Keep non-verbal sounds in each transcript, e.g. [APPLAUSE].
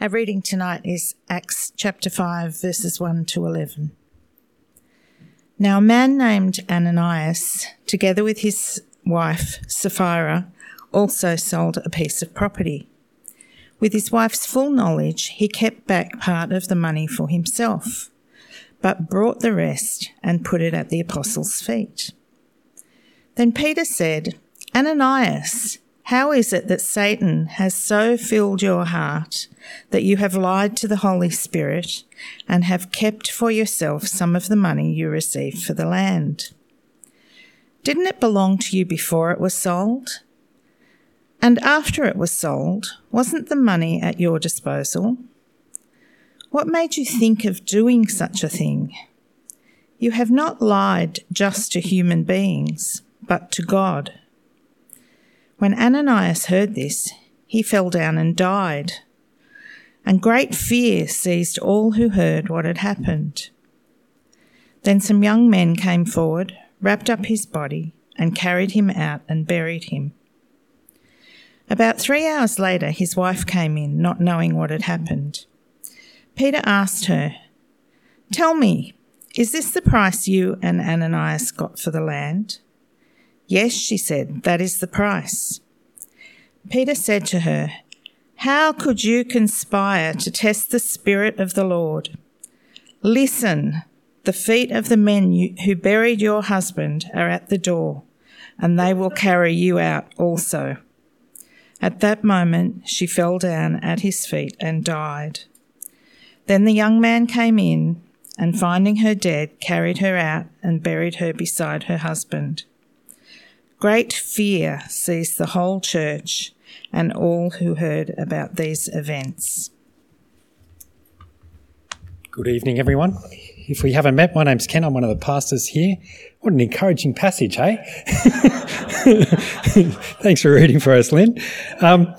Our reading tonight is Acts chapter 5, verses 1 to 11. Now, a man named Ananias, together with his wife Sapphira, also sold a piece of property. With his wife's full knowledge, he kept back part of the money for himself, but brought the rest and put it at the apostles' feet. Then Peter said, Ananias, how is it that Satan has so filled your heart that you have lied to the Holy Spirit and have kept for yourself some of the money you received for the land? Didn't it belong to you before it was sold? And after it was sold, wasn't the money at your disposal? What made you think of doing such a thing? You have not lied just to human beings, but to God. When Ananias heard this, he fell down and died. And great fear seized all who heard what had happened. Then some young men came forward, wrapped up his body, and carried him out and buried him. About three hours later, his wife came in, not knowing what had happened. Peter asked her, Tell me, is this the price you and Ananias got for the land? Yes, she said, that is the price. Peter said to her, How could you conspire to test the Spirit of the Lord? Listen, the feet of the men you, who buried your husband are at the door, and they will carry you out also. At that moment, she fell down at his feet and died. Then the young man came in, and finding her dead, carried her out and buried her beside her husband. Great fear seized the whole church and all who heard about these events. Good evening, everyone. If we haven't met, my name's Ken. I'm one of the pastors here. What an encouraging passage, hey? [LAUGHS] Thanks for reading for us, Lynn. Um,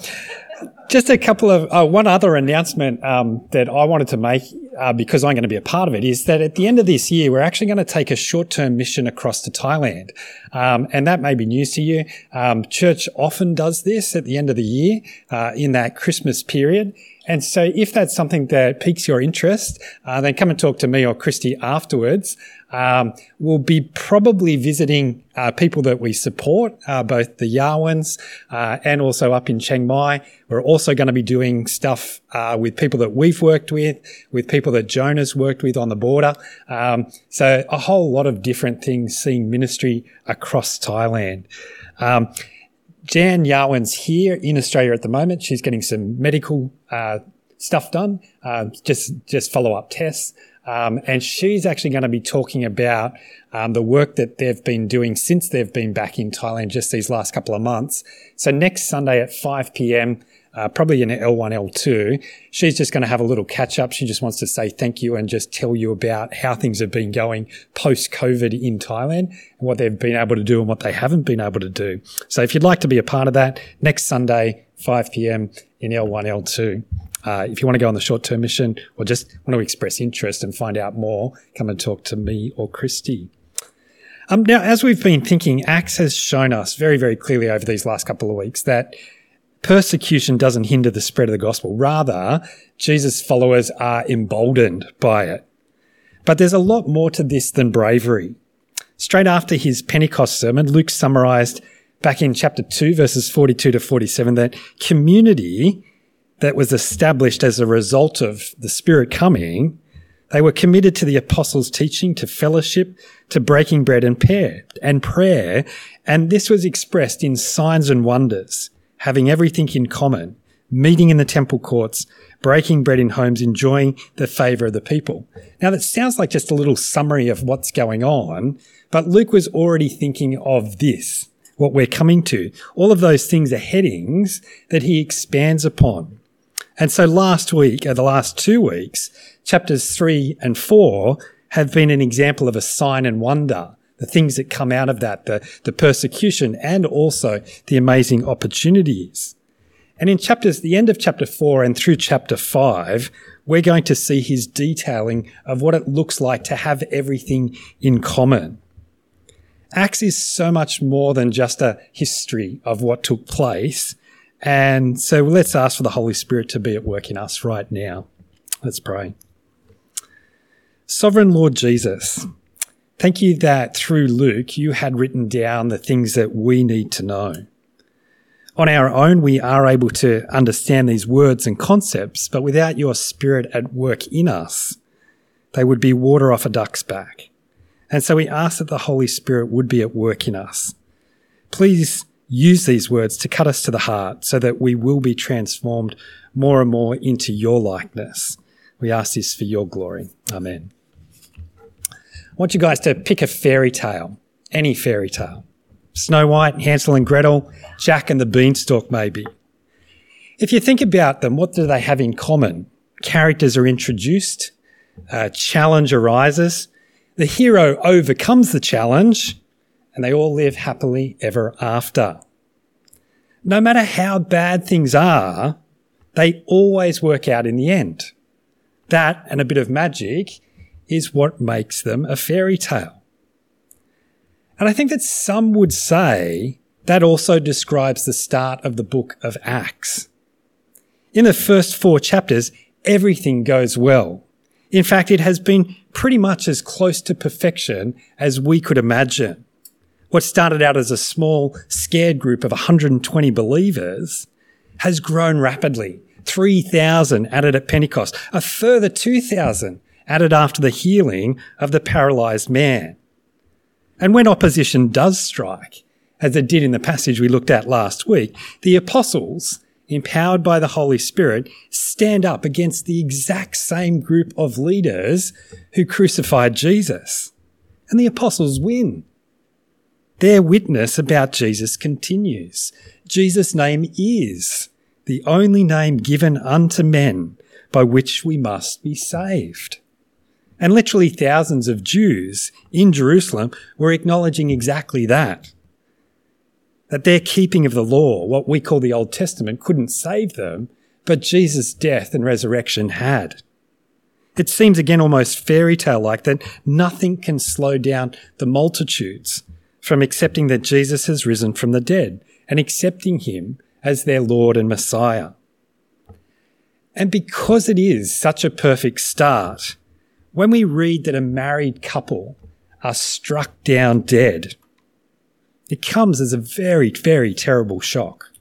just a couple of uh, one other announcement um, that I wanted to make uh, because I'm going to be a part of it is that at the end of this year we're actually going to take a short-term mission across to Thailand, um, and that may be news to you. Um, church often does this at the end of the year uh, in that Christmas period. And so if that's something that piques your interest, uh, then come and talk to me or Christy afterwards. Um, we'll be probably visiting uh, people that we support, uh, both the Yawans uh, and also up in Chiang Mai. We're also going to be doing stuff uh, with people that we've worked with, with people that Jonah's worked with on the border. Um, so a whole lot of different things seeing ministry across Thailand. Um, Jan Yarwin's here in Australia at the moment. She's getting some medical uh, stuff done, uh, just just follow up tests, um, and she's actually going to be talking about um, the work that they've been doing since they've been back in Thailand just these last couple of months. So next Sunday at 5 p.m uh, probably in L1, L2. She's just going to have a little catch up. She just wants to say thank you and just tell you about how things have been going post COVID in Thailand and what they've been able to do and what they haven't been able to do. So if you'd like to be a part of that, next Sunday, 5 p.m. in L1, L2. Uh, if you want to go on the short term mission or just want to express interest and find out more, come and talk to me or Christy. Um, now, as we've been thinking, Acts has shown us very, very clearly over these last couple of weeks that persecution doesn't hinder the spread of the gospel. Rather, Jesus' followers are emboldened by it. But there's a lot more to this than bravery. Straight after his Pentecost sermon, Luke summarized back in chapter 2, verses 42 to 47, that community that was established as a result of the Spirit coming, they were committed to the apostles' teaching, to fellowship, to breaking bread and prayer, and prayer, and this was expressed in signs and wonders having everything in common, meeting in the temple courts, breaking bread in homes, enjoying the favor of the people. Now that sounds like just a little summary of what's going on, but Luke was already thinking of this, what we're coming to. All of those things are headings that he expands upon. And so last week, or the last two weeks, chapters three and four have been an example of a sign and wonder the things that come out of that, the, the persecution and also the amazing opportunities. And in chapters, the end of chapter four and through chapter five, we're going to see his detailing of what it looks like to have everything in common. Acts is so much more than just a history of what took place And so let's ask for the Holy Spirit to be at work in us right now. Let's pray. Sovereign Lord Jesus, thank you that through Luke you had written down the things that we need to know. On our own, we are able to understand these words and concepts, but without your spirit at work in us, they would be water off a duck's back. And so we ask that the Holy Spirit would be at work in us. Please use these words to cut us to the heart so that we will be transformed more and more into your likeness. We ask this for your glory. Amen. I want you guys to pick a fairy tale, any fairy tale. Snow White, Hansel and Gretel, Jack and the Beanstalk, maybe. If you think about them, what do they have in common? Characters are introduced, a challenge arises, the hero overcomes the challenge, and they all live happily ever after. No matter how bad things are, they always work out in the end. That and a bit of magic is what makes them a fairy tale. And I think that some would say that also describes the start of the book of Acts. In the first four chapters, everything goes well. In fact, it has been pretty much as close to perfection as we could imagine. What started out as a small, scared group of 120 believers has grown rapidly. 3,000 added at Pentecost, a further 2,000 added after the healing of the paralyzed man. And when opposition does strike, as it did in the passage we looked at last week, the apostles, empowered by the Holy Spirit, stand up against the exact same group of leaders who crucified Jesus. And the apostles win. Their witness about Jesus continues. Jesus' name is the only name given unto men by which we must be saved. And literally thousands of Jews in Jerusalem were acknowledging exactly that. That their keeping of the law, what we call the Old Testament, couldn't save them, but Jesus' death and resurrection had. It seems again almost fairy tale like that nothing can slow down the multitudes from accepting that Jesus has risen from the dead and accepting him as their Lord and Messiah. And because it is such a perfect start, when we read that a married couple are struck down dead, it comes as a very, very terrible shock.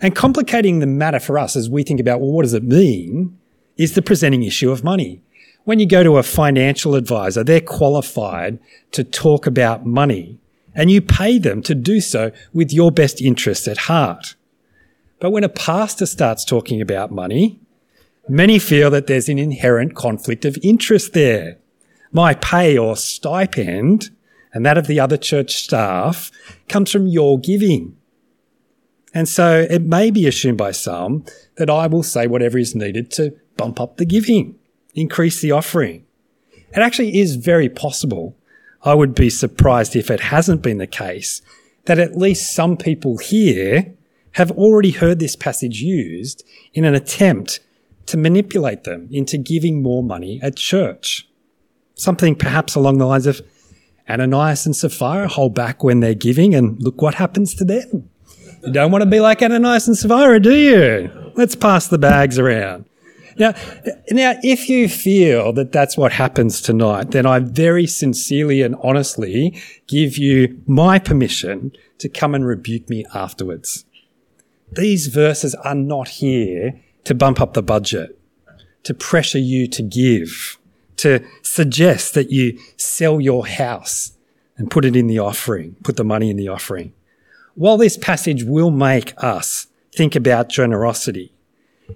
And complicating the matter for us as we think about, well, what does it mean, is the presenting issue of money. When you go to a financial advisor, they're qualified to talk about money and you pay them to do so with your best interests at heart. But when a pastor starts talking about money, Many feel that there's an inherent conflict of interest there. My pay or stipend and that of the other church staff comes from your giving. And so it may be assumed by some that I will say whatever is needed to bump up the giving, increase the offering. It actually is very possible. I would be surprised if it hasn't been the case that at least some people here have already heard this passage used in an attempt to manipulate them into giving more money at church. Something perhaps along the lines of Ananias and Sapphira hold back when they're giving and look what happens to them. You don't want to be like Ananias and Sapphira, do you? Let's pass the bags around. Now, now, if you feel that that's what happens tonight, then I very sincerely and honestly give you my permission to come and rebuke me afterwards. These verses are not here to bump up the budget, to pressure you to give, to suggest that you sell your house and put it in the offering, put the money in the offering. While this passage will make us think about generosity,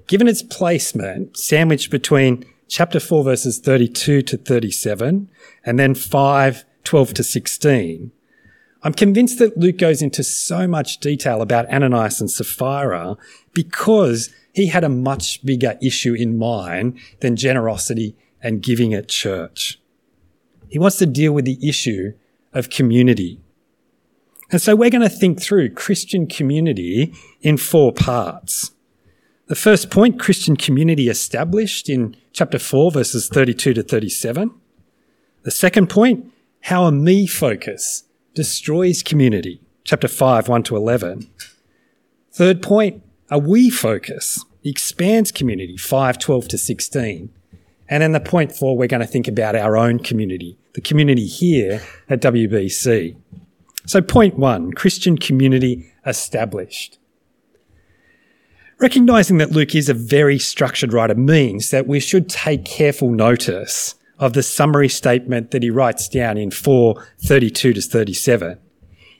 given its placement sandwiched between chapter 4 verses 32 to 37 and then 5, 12 to 16, I'm convinced that Luke goes into so much detail about Ananias and Sapphira because he had a much bigger issue in mind than generosity and giving at church. He wants to deal with the issue of community. And so we're going to think through Christian community in four parts. The first point, Christian community established in chapter 4, verses 32 to 37. The second point, how a me focus destroys community, chapter 5, 1 to 11. Third point, a we focus expands community 5, 12 to 16. And then the point four, we're going to think about our own community, the community here at WBC. So point one, Christian community established. Recognizing that Luke is a very structured writer means that we should take careful notice of the summary statement that he writes down in 432 to 37.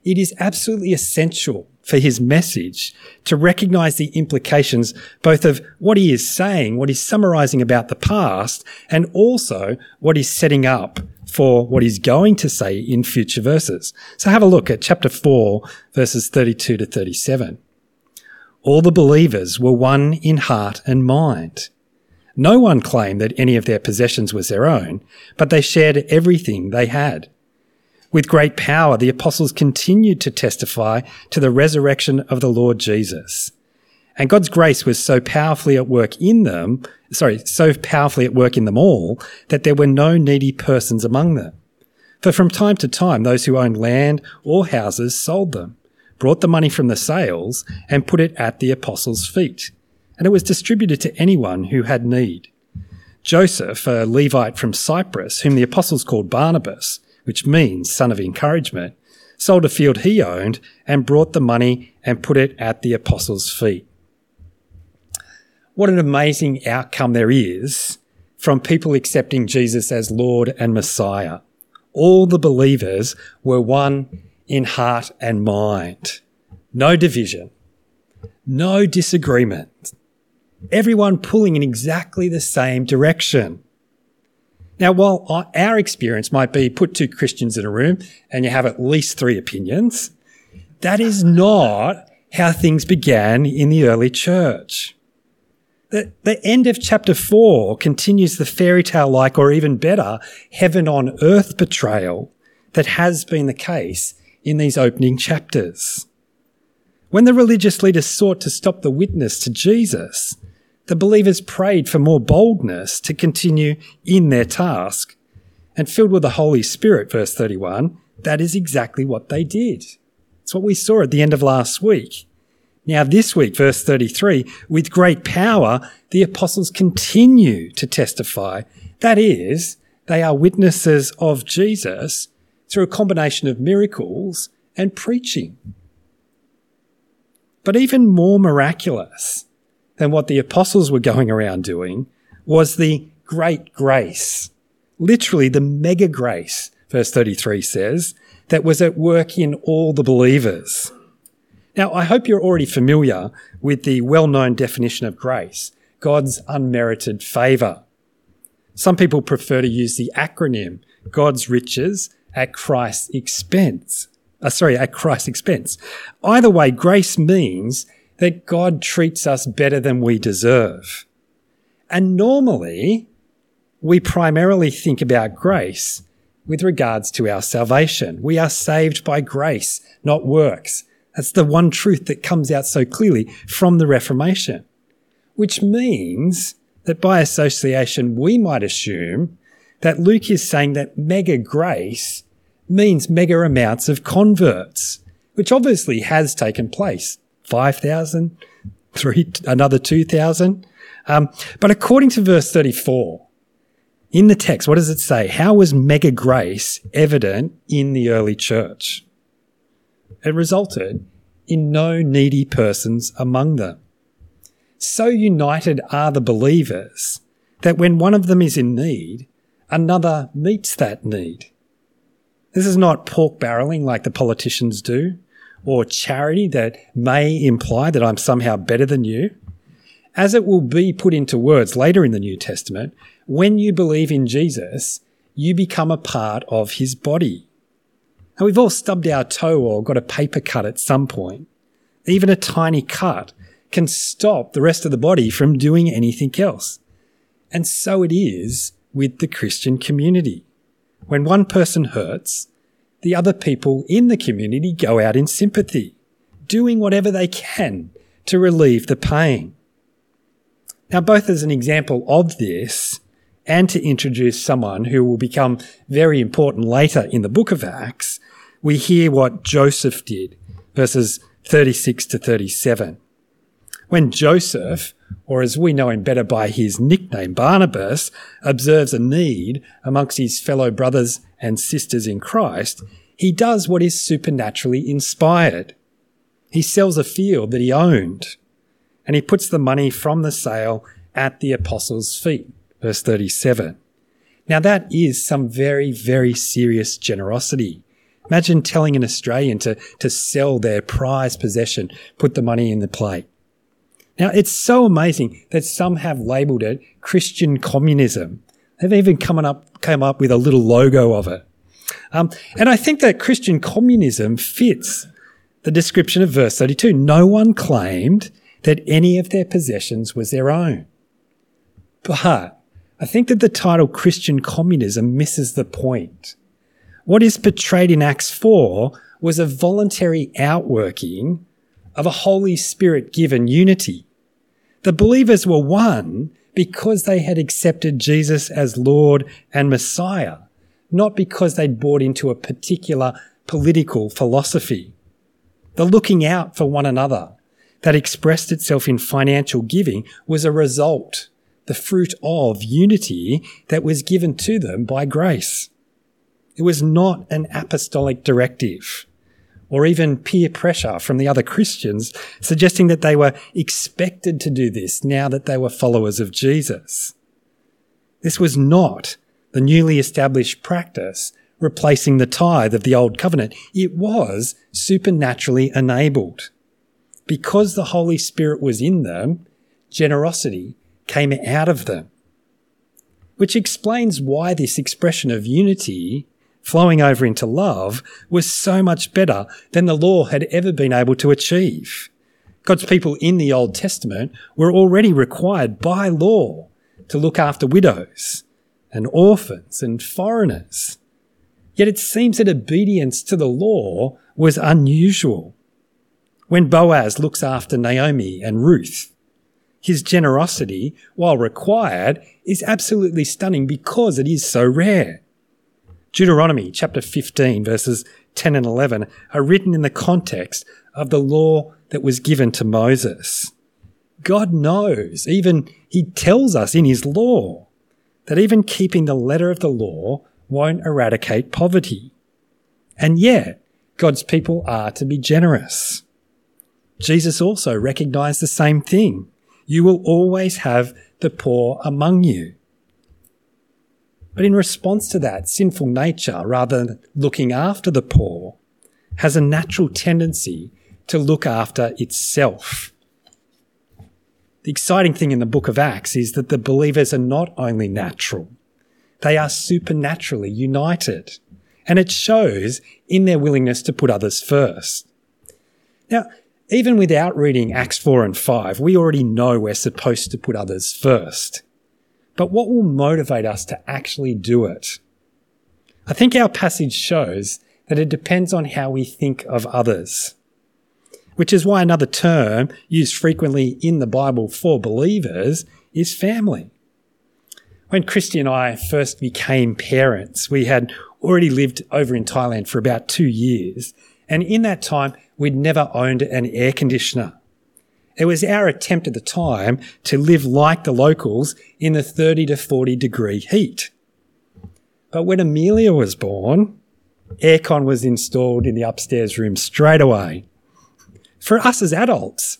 It is absolutely essential for his message to recognize the implications both of what he is saying, what he's summarizing about the past, and also what he's setting up for what he's going to say in future verses. So have a look at chapter 4, verses 32 to 37. All the believers were one in heart and mind. No one claimed that any of their possessions was their own, but they shared everything they had. With great power, the apostles continued to testify to the resurrection of the Lord Jesus. And God's grace was so powerfully at work in them, sorry, so powerfully at work in them all, that there were no needy persons among them. For from time to time, those who owned land or houses sold them, brought the money from the sales, and put it at the apostles' feet and it was distributed to anyone who had need. Joseph, a Levite from Cyprus, whom the apostles called Barnabas, which means son of encouragement, sold a field he owned and brought the money and put it at the apostles' feet. What an amazing outcome there is from people accepting Jesus as Lord and Messiah. All the believers were one in heart and mind. No division, no disagreement, everyone pulling in exactly the same direction. Now, while our experience might be put two Christians in a room and you have at least three opinions, that is not how things began in the early church. The, the end of chapter four continues the fairy tale like, or even better, heaven on earth portrayal that has been the case in these opening chapters. When the religious leaders sought to stop the witness to Jesus, the believers prayed for more boldness to continue in their task. And filled with the Holy Spirit, verse 31, that is exactly what they did. It's what we saw at the end of last week. Now, this week, verse 33, with great power, the apostles continue to testify. That is, they are witnesses of Jesus through a combination of miracles and preaching. But even more miraculous than what the apostles were going around doing was the great grace, literally the mega grace, verse 33 says, that was at work in all the believers. Now, I hope you're already familiar with the well known definition of grace God's unmerited favour. Some people prefer to use the acronym God's riches at Christ's expense. Uh, sorry, at Christ's expense. Either way, grace means that God treats us better than we deserve. And normally, we primarily think about grace with regards to our salvation. We are saved by grace, not works. That's the one truth that comes out so clearly from the Reformation, which means that by association, we might assume that Luke is saying that mega grace means mega amounts of converts, which obviously has taken place 5,000, three, another 2,000. Um, but according to verse 34, in the text, what does it say? How was mega grace evident in the early church? It resulted in no needy persons among them. So united are the believers that when one of them is in need, another meets that need. This is not pork barreling like the politicians do or charity that may imply that I'm somehow better than you. As it will be put into words later in the New Testament, when you believe in Jesus, you become a part of his body. And we've all stubbed our toe or got a paper cut at some point. Even a tiny cut can stop the rest of the body from doing anything else. And so it is with the Christian community. When one person hurts, the other people in the community go out in sympathy, doing whatever they can to relieve the pain. Now, both as an example of this and to introduce someone who will become very important later in the book of Acts, we hear what Joseph did, verses 36 to 37. When Joseph, or as we know him better by his nickname Barnabas, observes a need amongst his fellow brothers and sisters in Christ, he does what is supernaturally inspired. He sells a field that he owned and he puts the money from the sale at the apostles' feet. Verse 37. Now that is some very, very serious generosity. Imagine telling an Australian to, to sell their prized possession, put the money in the plate. Now it's so amazing that some have labeled it Christian communism. They've even come up, come up with a little logo of it. Um, and I think that Christian communism fits the description of verse 32. No one claimed that any of their possessions was their own. But I think that the title Christian communism misses the point. What is portrayed in Acts 4 was a voluntary outworking of a Holy Spirit given unity. The believers were one because they had accepted Jesus as Lord and Messiah not because they'd bought into a particular political philosophy. The looking out for one another that expressed itself in financial giving was a result, the fruit of unity that was given to them by grace. It was not an apostolic directive or even peer pressure from the other Christians suggesting that they were expected to do this now that they were followers of Jesus. This was not the newly established practice replacing the tithe of the old covenant. It was supernaturally enabled. Because the Holy Spirit was in them, generosity came out of them. Which explains why this expression of unity flowing over into love was so much better than the law had ever been able to achieve. God's people in the Old Testament were already required by law to look after widows and orphans and foreigners. Yet it seems that obedience to the law was unusual. When Boaz looks after Naomi and Ruth, his generosity, while required, is absolutely stunning because it is so rare. Deuteronomy chapter 15 verses 10 and 11 are written in the context of the law that was given to Moses. God knows, even he tells us in his law that even keeping the letter of the law won't eradicate poverty. And yet, God's people are to be generous. Jesus also recognized the same thing. You will always have the poor among you. But in response to that, sinful nature, rather than looking after the poor, has a natural tendency to look after itself. The exciting thing in the book of Acts is that the believers are not only natural, they are supernaturally united. And it shows in their willingness to put others first. Now, even without reading Acts 4 and 5, we already know we're supposed to put others first. But what will motivate us to actually do it? I think our passage shows that it depends on how we think of others which is why another term used frequently in the Bible for believers is family. When Christy and I first became parents, we had already lived over in Thailand for about two years. And in that time, we'd never owned an air conditioner. It was our attempt at the time to live like the locals in the 30 to 40 degree heat. But when Amelia was born, aircon was installed in the upstairs room straight away. For us as adults,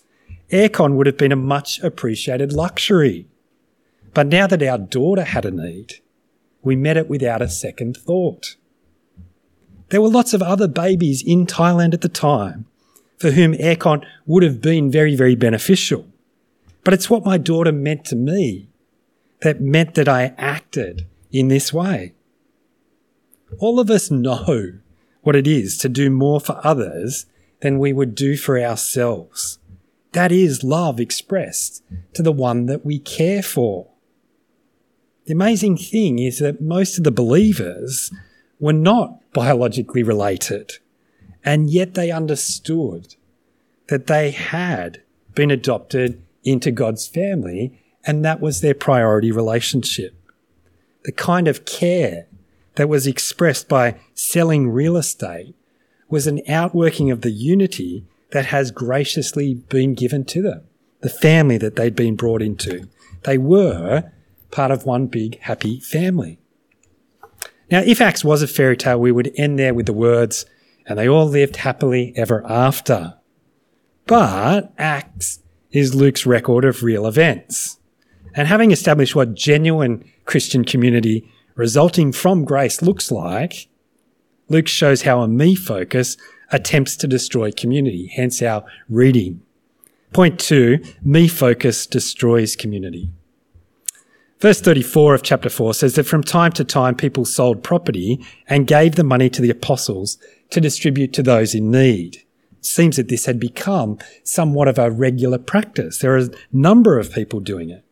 aircon would have been a much appreciated luxury. But now that our daughter had a need, we met it without a second thought. There were lots of other babies in Thailand at the time for whom aircon would have been very, very beneficial. But it's what my daughter meant to me that meant that I acted in this way. All of us know what it is to do more for others than we would do for ourselves. That is love expressed to the one that we care for. The amazing thing is that most of the believers were not biologically related, and yet they understood that they had been adopted into God's family, and that was their priority relationship. The kind of care that was expressed by selling real estate was an outworking of the unity that has graciously been given to them the family that they'd been brought into. They were part of one big happy family. Now, if Acts was a fairy tale, we would end there with the words, and they all lived happily ever after. But Acts is Luke's record of real events. And having established what genuine Christian community resulting from grace looks like, Luke shows how a me focus attempts to destroy community, hence our reading. Point two, me focus destroys community. Verse 34 of chapter 4 says that from time to time people sold property and gave the money to the apostles to distribute to those in need. Seems that this had become somewhat of a regular practice. There are a number of people doing it.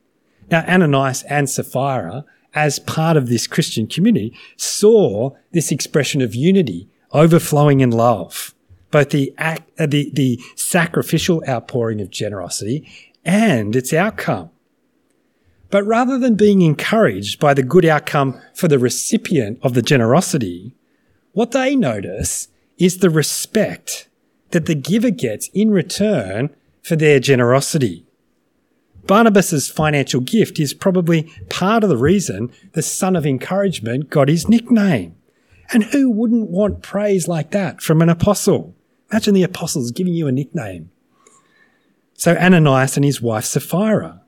Now, Ananias and Sapphira, as part of this Christian community, saw this expression of unity overflowing in love, both the, act, uh, the, the sacrificial outpouring of generosity and its outcome. But rather than being encouraged by the good outcome for the recipient of the generosity, what they notice is the respect that the giver gets in return for their generosity. Barnabas's financial gift is probably part of the reason the son of encouragement got his nickname. And who wouldn't want praise like that from an apostle? Imagine the apostles giving you a nickname. So Ananias and his wife Sapphira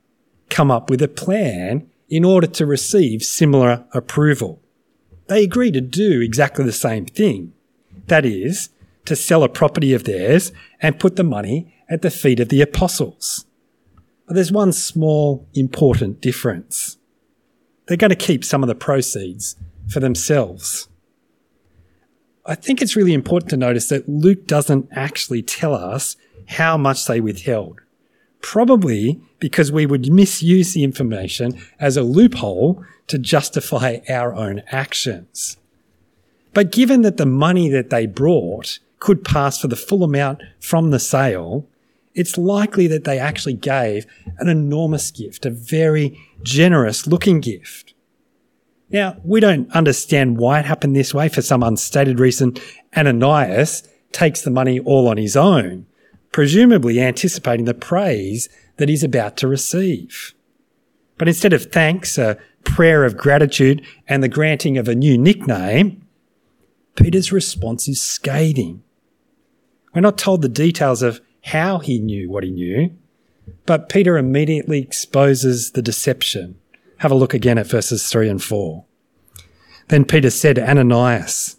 come up with a plan in order to receive similar approval. They agree to do exactly the same thing. That is, to sell a property of theirs and put the money at the feet of the apostles. But there's one small important difference. They're going to keep some of the proceeds for themselves. I think it's really important to notice that Luke doesn't actually tell us how much they withheld probably because we would misuse the information as a loophole to justify our own actions. But given that the money that they brought could pass for the full amount from the sale, it's likely that they actually gave an enormous gift, a very generous looking gift. Now, we don't understand why it happened this way for some unstated reason. Ananias takes the money all on his own presumably anticipating the praise that he's about to receive. But instead of thanks, a prayer of gratitude, and the granting of a new nickname, Peter's response is scathing. We're not told the details of how he knew what he knew, but Peter immediately exposes the deception. Have a look again at verses 3 and 4. Then Peter said to Ananias,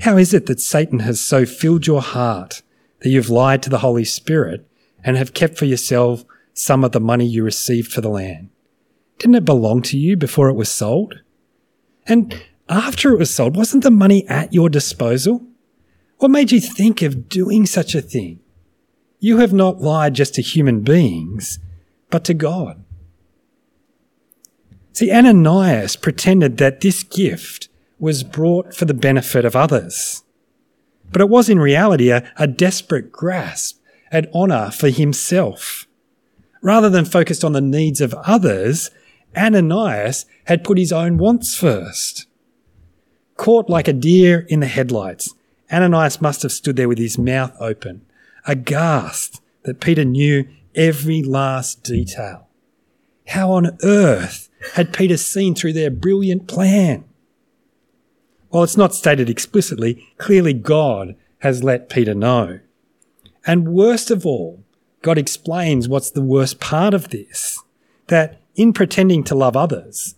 How is it that Satan has so filled your heart that you've lied to the Holy Spirit and have kept for yourself some of the money you received for the land. Didn't it belong to you before it was sold? And after it was sold, wasn't the money at your disposal? What made you think of doing such a thing? You have not lied just to human beings, but to God. See, Ananias pretended that this gift was brought for the benefit of others but it was in reality a, a desperate grasp at honour for himself. Rather than focused on the needs of others, Ananias had put his own wants first. Caught like a deer in the headlights, Ananias must have stood there with his mouth open, aghast that Peter knew every last detail. How on earth had Peter seen through their brilliant plan? While it's not stated explicitly, clearly God has let Peter know. And worst of all, God explains what's the worst part of this that in pretending to love others,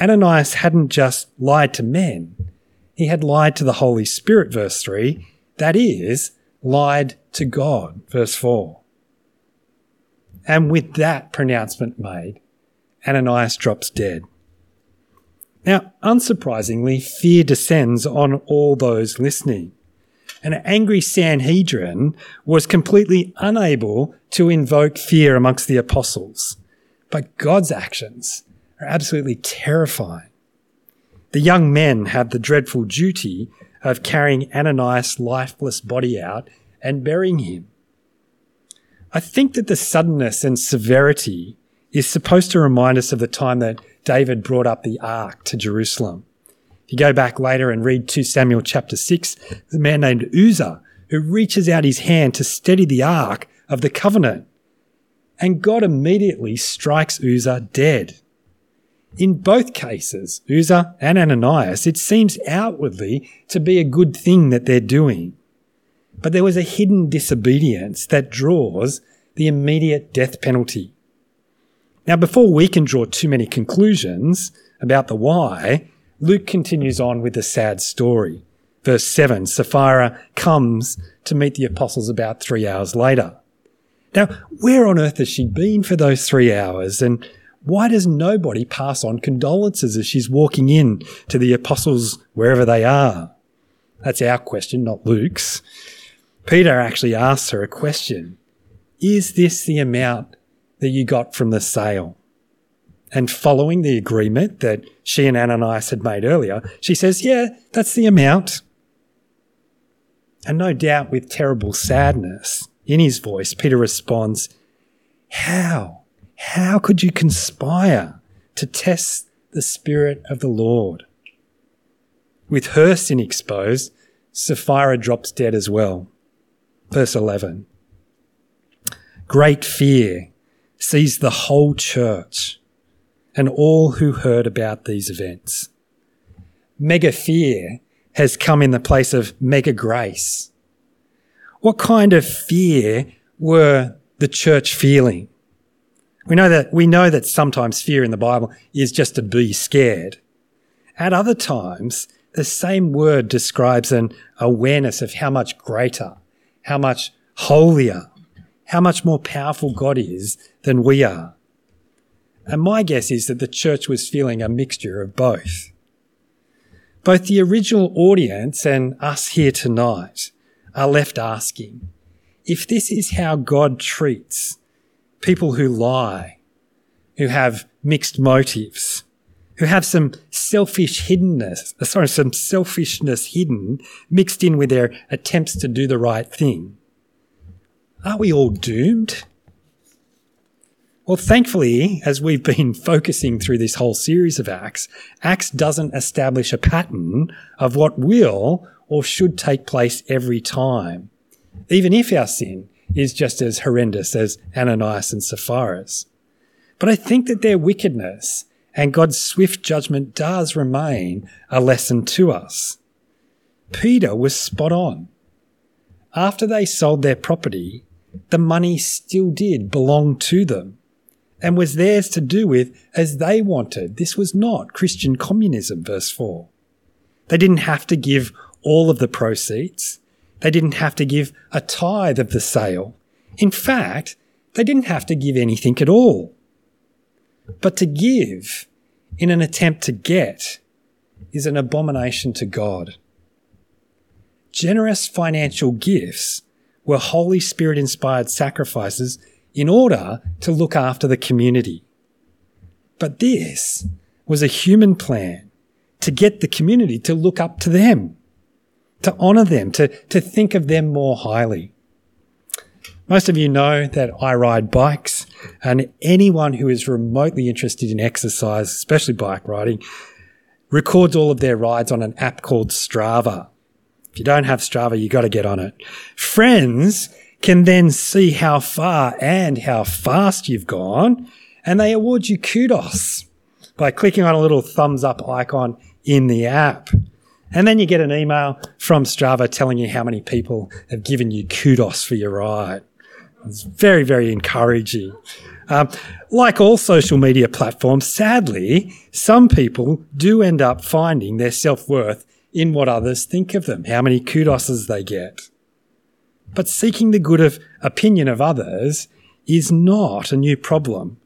Ananias hadn't just lied to men, he had lied to the Holy Spirit, verse 3, that is, lied to God, verse 4. And with that pronouncement made, Ananias drops dead. Now, unsurprisingly, fear descends on all those listening. An angry Sanhedrin was completely unable to invoke fear amongst the apostles. But God's actions are absolutely terrifying. The young men have the dreadful duty of carrying Ananias' lifeless body out and burying him. I think that the suddenness and severity is supposed to remind us of the time that David brought up the ark to Jerusalem. If you go back later and read 2 Samuel chapter 6, there's a man named Uzzah who reaches out his hand to steady the ark of the covenant. and God immediately strikes Uzzah dead. In both cases, Uzzah and Ananias, it seems outwardly to be a good thing that they're doing. But there was a hidden disobedience that draws the immediate death penalty. Now, before we can draw too many conclusions about the why, Luke continues on with the sad story. Verse 7 Sapphira comes to meet the apostles about three hours later. Now, where on earth has she been for those three hours? And why does nobody pass on condolences as she's walking in to the apostles wherever they are? That's our question, not Luke's. Peter actually asks her a question Is this the amount that you got from the sale? And following the agreement that she and Ananias had made earlier, she says, Yeah, that's the amount. And no doubt with terrible sadness in his voice, Peter responds, How? How could you conspire to test the Spirit of the Lord? With her sin exposed, Sapphira drops dead as well. Verse 11. Great fear seized the whole church and all who heard about these events. Mega fear has come in the place of mega grace. What kind of fear were the church feeling? We know that, we know that sometimes fear in the Bible is just to be scared. At other times, the same word describes an awareness of how much greater, how much holier, how much more powerful God is than we are. And my guess is that the church was feeling a mixture of both. Both the original audience and us here tonight are left asking if this is how God treats people who lie, who have mixed motives, who have some selfish hiddenness, sorry, some selfishness hidden mixed in with their attempts to do the right thing. Are we all doomed? Well, thankfully, as we've been [LAUGHS] focusing through this whole series of Acts, Acts doesn't establish a pattern of what will or should take place every time, even if our sin is just as horrendous as Ananias and Sapphira's. But I think that their wickedness and God's swift judgment does remain a lesson to us. Peter was spot on. After they sold their property, the money still did belong to them and was theirs to do with as they wanted. This was not Christian communism, verse 4. They didn't have to give all of the proceeds. They didn't have to give a tithe of the sale. In fact, they didn't have to give anything at all. But to give in an attempt to get is an abomination to God. Generous financial gifts were Holy Spirit inspired sacrifices in order to look after the community. But this was a human plan to get the community to look up to them to honor them, to, to think of them more highly. Most of you know that I ride bikes, and anyone who is remotely interested in exercise, especially bike riding, records all of their rides on an app called Strava. If you don't have Strava, you got to get on it. Friends can then see how far and how fast you've gone, and they award you kudos by clicking on a little thumbs up icon in the app. And then you get an email from Strava telling you how many people have given you kudos for your ride. It's very, very encouraging. Um, like all social media platforms, sadly, some people do end up finding their self worth in what others think of them, how many kudoses they get. But seeking the good of opinion of others is not a new problem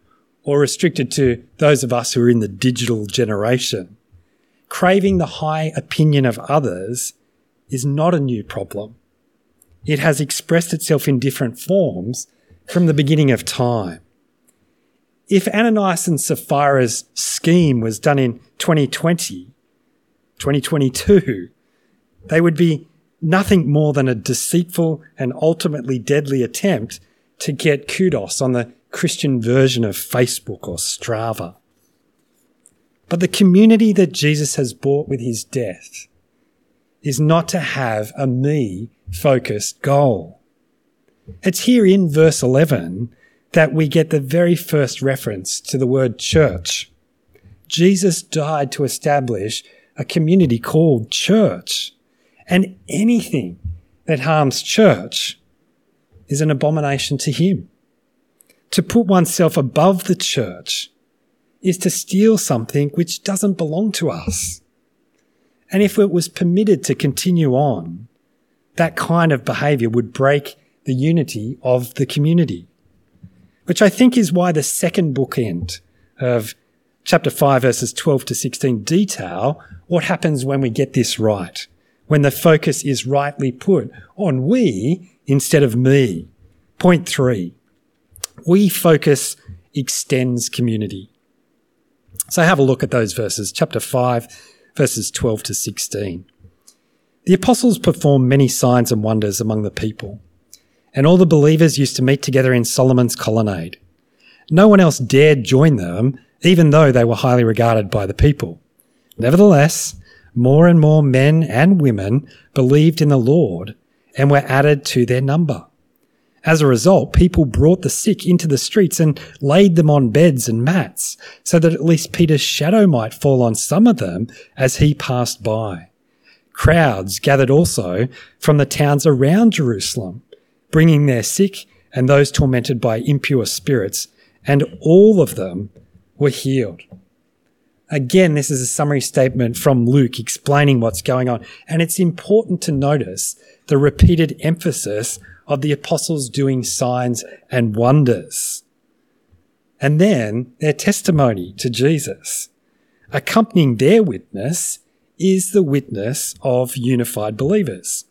or restricted to those of us who are in the digital generation craving the high opinion of others is not a new problem. It has expressed itself in different forms from the beginning of time. If Ananias and Sapphira's scheme was done in 2020, 2022, they would be nothing more than a deceitful and ultimately deadly attempt to get kudos on the Christian version of Facebook or Strava. But the community that Jesus has bought with his death is not to have a me focused goal. It's here in verse 11 that we get the very first reference to the word church. Jesus died to establish a community called church. And anything that harms church is an abomination to him. To put oneself above the church is to steal something which doesn't belong to us. And if it was permitted to continue on, that kind of behavior would break the unity of the community which I think is why the second bookend of chapter 5, verses 12 to 16 detail what happens when we get this right, when the focus is rightly put on we instead of me. Point three, we focus extends community. So have a look at those verses, chapter 5, verses 12 to 16. The apostles performed many signs and wonders among the people and all the believers used to meet together in Solomon's colonnade. No one else dared join them, even though they were highly regarded by the people. Nevertheless, more and more men and women believed in the Lord and were added to their number. As a result, people brought the sick into the streets and laid them on beds and mats, so that at least Peter's shadow might fall on some of them as he passed by. Crowds gathered also from the towns around Jerusalem bringing their sick and those tormented by impure spirits, and all of them were healed. Again, this is a summary statement from Luke explaining what's going on. And it's important to notice the repeated emphasis of the apostles doing signs and wonders. And then their testimony to Jesus. Accompanying their witness is the witness of unified believers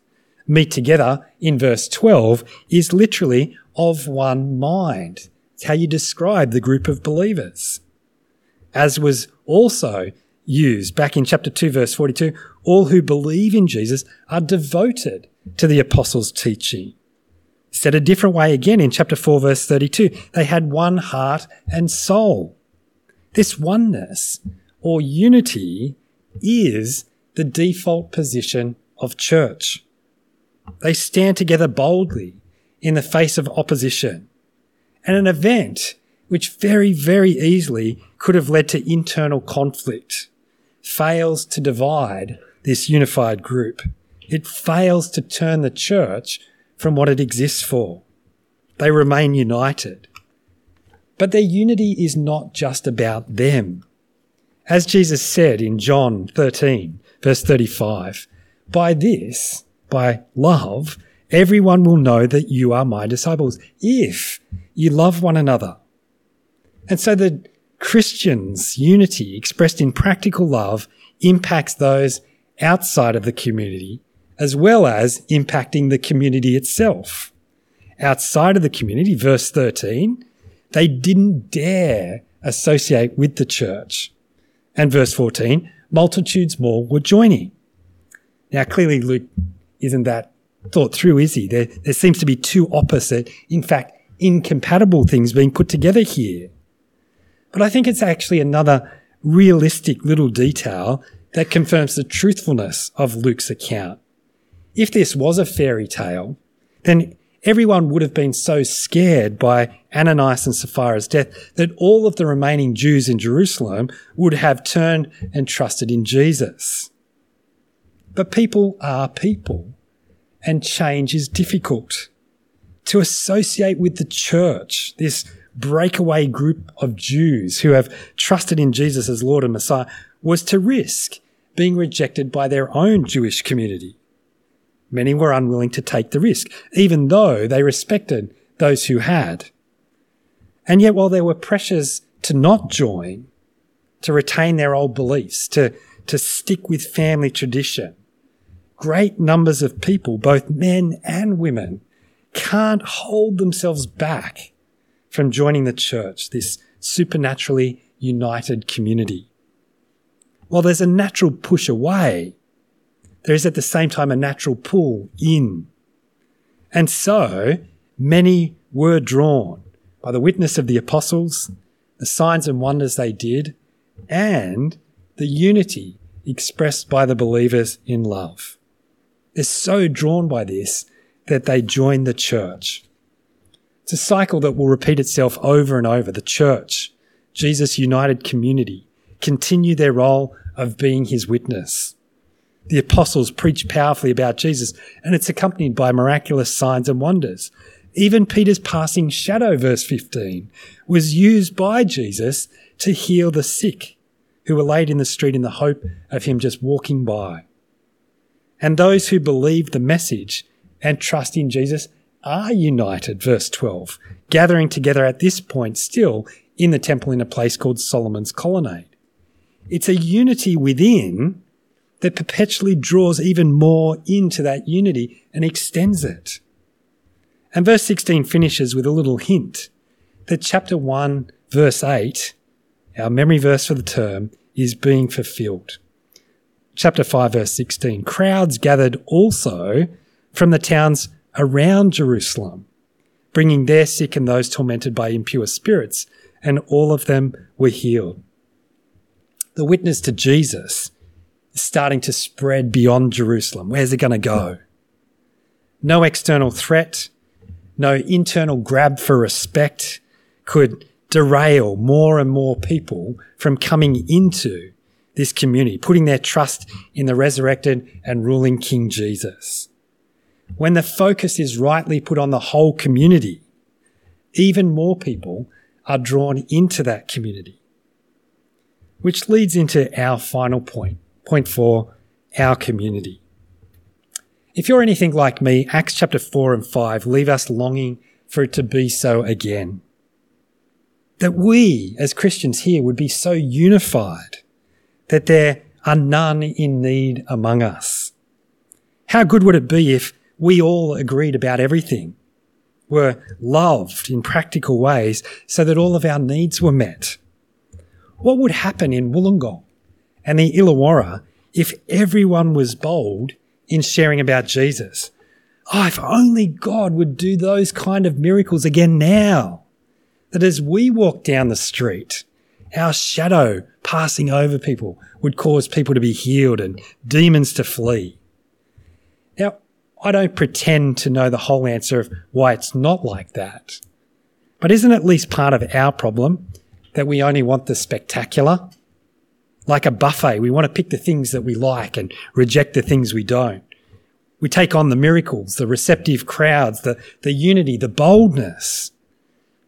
meet together in verse 12 is literally of one mind. It's how you describe the group of believers. As was also used back in chapter 2, verse 42, all who believe in Jesus are devoted to the apostles' teaching. Said a different way again in chapter 4, verse 32, they had one heart and soul. This oneness or unity is the default position of church. They stand together boldly in the face of opposition. And an event which very, very easily could have led to internal conflict fails to divide this unified group. It fails to turn the church from what it exists for. They remain united. But their unity is not just about them. As Jesus said in John 13, verse 35, by this by love, everyone will know that you are my disciples if you love one another. And so the Christians' unity expressed in practical love impacts those outside of the community as well as impacting the community itself. Outside of the community, verse 13, they didn't dare associate with the church. And verse 14, multitudes more were joining. Now, clearly, Luke isn't that thought through, is he? There, there seems to be two opposite, in fact, incompatible things being put together here. But I think it's actually another realistic little detail that confirms the truthfulness of Luke's account. If this was a fairy tale, then everyone would have been so scared by Ananias and Sapphira's death that all of the remaining Jews in Jerusalem would have turned and trusted in Jesus. But people are people, and change is difficult. To associate with the church, this breakaway group of Jews who have trusted in Jesus as Lord and Messiah, was to risk being rejected by their own Jewish community. Many were unwilling to take the risk, even though they respected those who had. And yet, while there were pressures to not join, to retain their old beliefs, to, to stick with family tradition, great numbers of people, both men and women, can't hold themselves back from joining the church, this supernaturally united community. While there's a natural push away, there is at the same time a natural pull in. And so many were drawn by the witness of the apostles, the signs and wonders they did, and the unity expressed by the believers in love. They're so drawn by this that they join the church. It's a cycle that will repeat itself over and over. The church, Jesus United Community, continue their role of being his witness. The apostles preach powerfully about Jesus, and it's accompanied by miraculous signs and wonders. Even Peter's passing shadow, verse 15, was used by Jesus to heal the sick who were laid in the street in the hope of him just walking by. And those who believe the message and trust in Jesus are united, verse 12, gathering together at this point still in the temple in a place called Solomon's Colonnade. It's a unity within that perpetually draws even more into that unity and extends it. And verse 16 finishes with a little hint that chapter 1, verse 8, our memory verse for the term, is being fulfilled. Chapter 5, verse 16 crowds gathered also from the towns around Jerusalem, bringing their sick and those tormented by impure spirits, and all of them were healed. The witness to Jesus is starting to spread beyond Jerusalem. Where's it going to go? No external threat, no internal grab for respect could derail more and more people from coming into this community, putting their trust in the resurrected and ruling King Jesus. When the focus is rightly put on the whole community, even more people are drawn into that community. Which leads into our final point. Point four, our community. If you're anything like me, Acts chapter 4 and 5 leave us longing for it to be so again. That we, as Christians here, would be so unified that there are none in need among us. How good would it be if we all agreed about everything, were loved in practical ways so that all of our needs were met? What would happen in Wollongong and the Illawarra if everyone was bold in sharing about Jesus. Oh, if only God would do those kind of miracles again now. That as we walk down the street, our shadow passing over people would cause people to be healed and demons to flee. I don't pretend to know the whole answer of why it's not like that. But isn't at least part of our problem that we only want the spectacular? Like a buffet, we want to pick the things that we like and reject the things we don't. We take on the miracles, the receptive crowds, the, the unity, the boldness.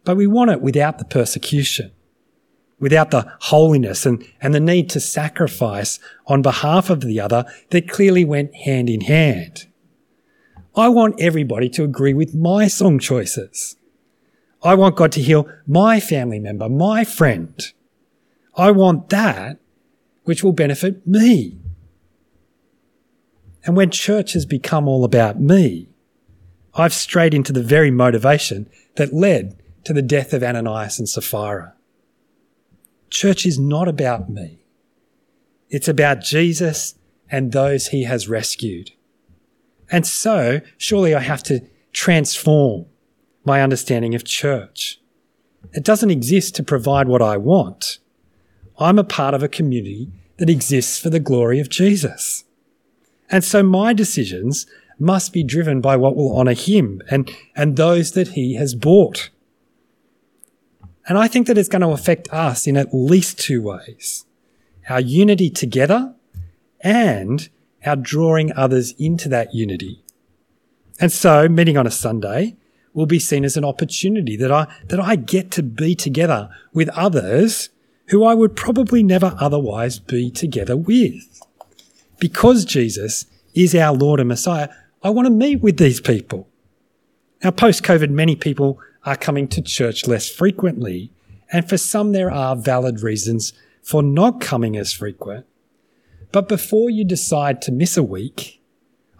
But we want it without the persecution, without the holiness and, and the need to sacrifice on behalf of the other that clearly went hand in hand. I want everybody to agree with my song choices. I want God to heal my family member, my friend. I want that which will benefit me. And when church has become all about me, I've strayed into the very motivation that led to the death of Ananias and Sapphira. Church is not about me. It's about Jesus and those he has rescued. And so, surely I have to transform my understanding of church. It doesn't exist to provide what I want. I'm a part of a community that exists for the glory of Jesus. And so my decisions must be driven by what will honor him and, and those that he has bought. And I think that it's going to affect us in at least two ways. Our unity together and our drawing others into that unity. And so meeting on a Sunday will be seen as an opportunity that I, that I get to be together with others who I would probably never otherwise be together with. Because Jesus is our Lord and Messiah, I want to meet with these people. Now, post COVID, many people are coming to church less frequently, and for some, there are valid reasons for not coming as frequent. But before you decide to miss a week,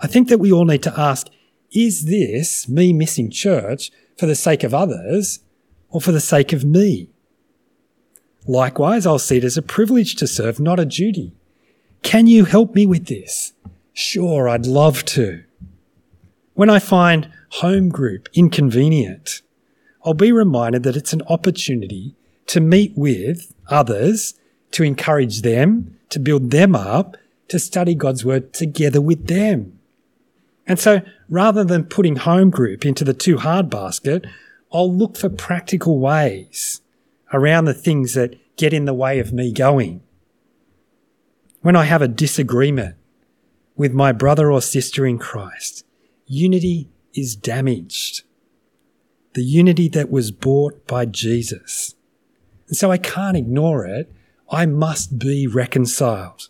I think that we all need to ask is this me missing church for the sake of others or for the sake of me? Likewise, I'll see it as a privilege to serve, not a duty. Can you help me with this? Sure, I'd love to. When I find home group inconvenient, I'll be reminded that it's an opportunity to meet with others, to encourage them, to build them up, to study God's word together with them. And so rather than putting home group into the too hard basket, I'll look for practical ways around the things that get in the way of me going. When I have a disagreement with my brother or sister in Christ, unity is damaged. The unity that was bought by Jesus. And so I can't ignore it. I must be reconciled.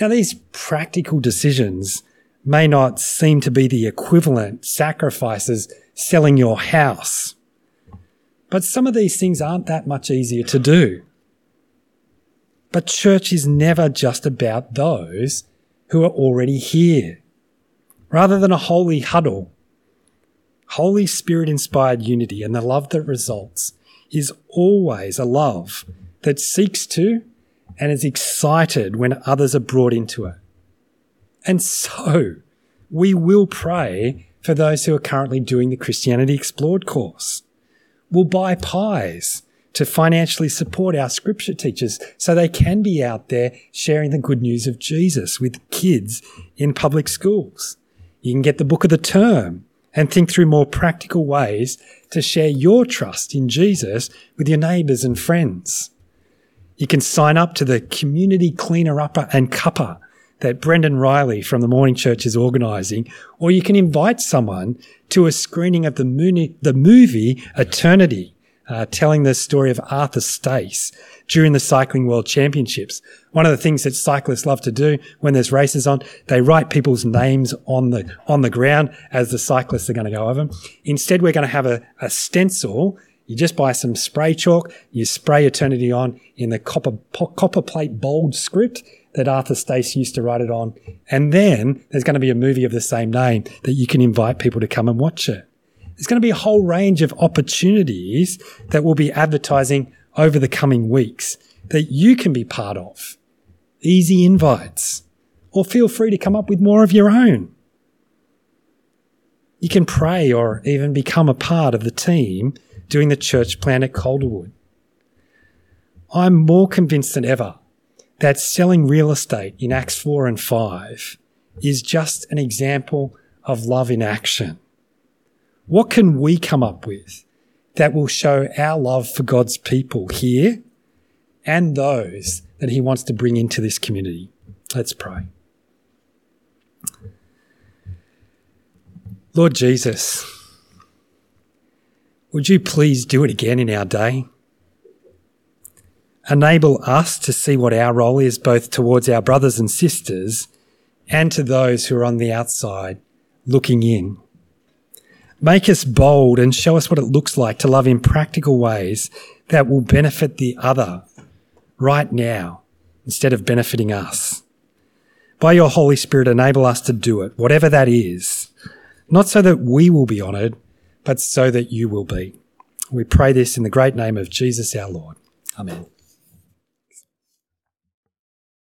Now, these practical decisions may not seem to be the equivalent sacrifices selling your house. But some of these things aren't that much easier to do. But church is never just about those who are already here. Rather than a holy huddle, Holy Spirit inspired unity and the love that results is always a love that seeks to and is excited when others are brought into it. And so we will pray for those who are currently doing the Christianity Explored course. We'll buy pies to financially support our scripture teachers so they can be out there sharing the good news of Jesus with kids in public schools. You can get the book of the term and think through more practical ways to share your trust in Jesus with your neighbours and friends. You can sign up to the community cleaner upper and cuppa that Brendan Riley from the Morning Church is organising, or you can invite someone to a screening of the, the movie Eternity, uh, telling the story of Arthur Stace during the Cycling World Championships. One of the things that cyclists love to do when there's races on, they write people's names on the on the ground as the cyclists are going to go over them. Instead, we're going to have a, a stencil you just buy some spray chalk, you spray eternity on in the copper, copper plate bold script that Arthur Stace used to write it on. And then there's going to be a movie of the same name that you can invite people to come and watch it. There's going to be a whole range of opportunities that we'll be advertising over the coming weeks that you can be part of. Easy invites. Or feel free to come up with more of your own. You can pray or even become a part of the team doing the church plan at Calderwood. I'm more convinced than ever that selling real estate in Acts 4 and 5 is just an example of love in action. What can we come up with that will show our love for God's people here and those that He wants to bring into this community? Let's pray. Lord Jesus, would you please do it again in our day? enable us to see what our role is both towards our brothers and sisters and to those who are on the outside looking in. Make us bold and show us what it looks like to love in practical ways that will benefit the other right now instead of benefiting us. By your Holy Spirit, enable us to do it, whatever that is, not so that we will be honoured, but so that you will be. We pray this in the great name of Jesus our Lord. Amen.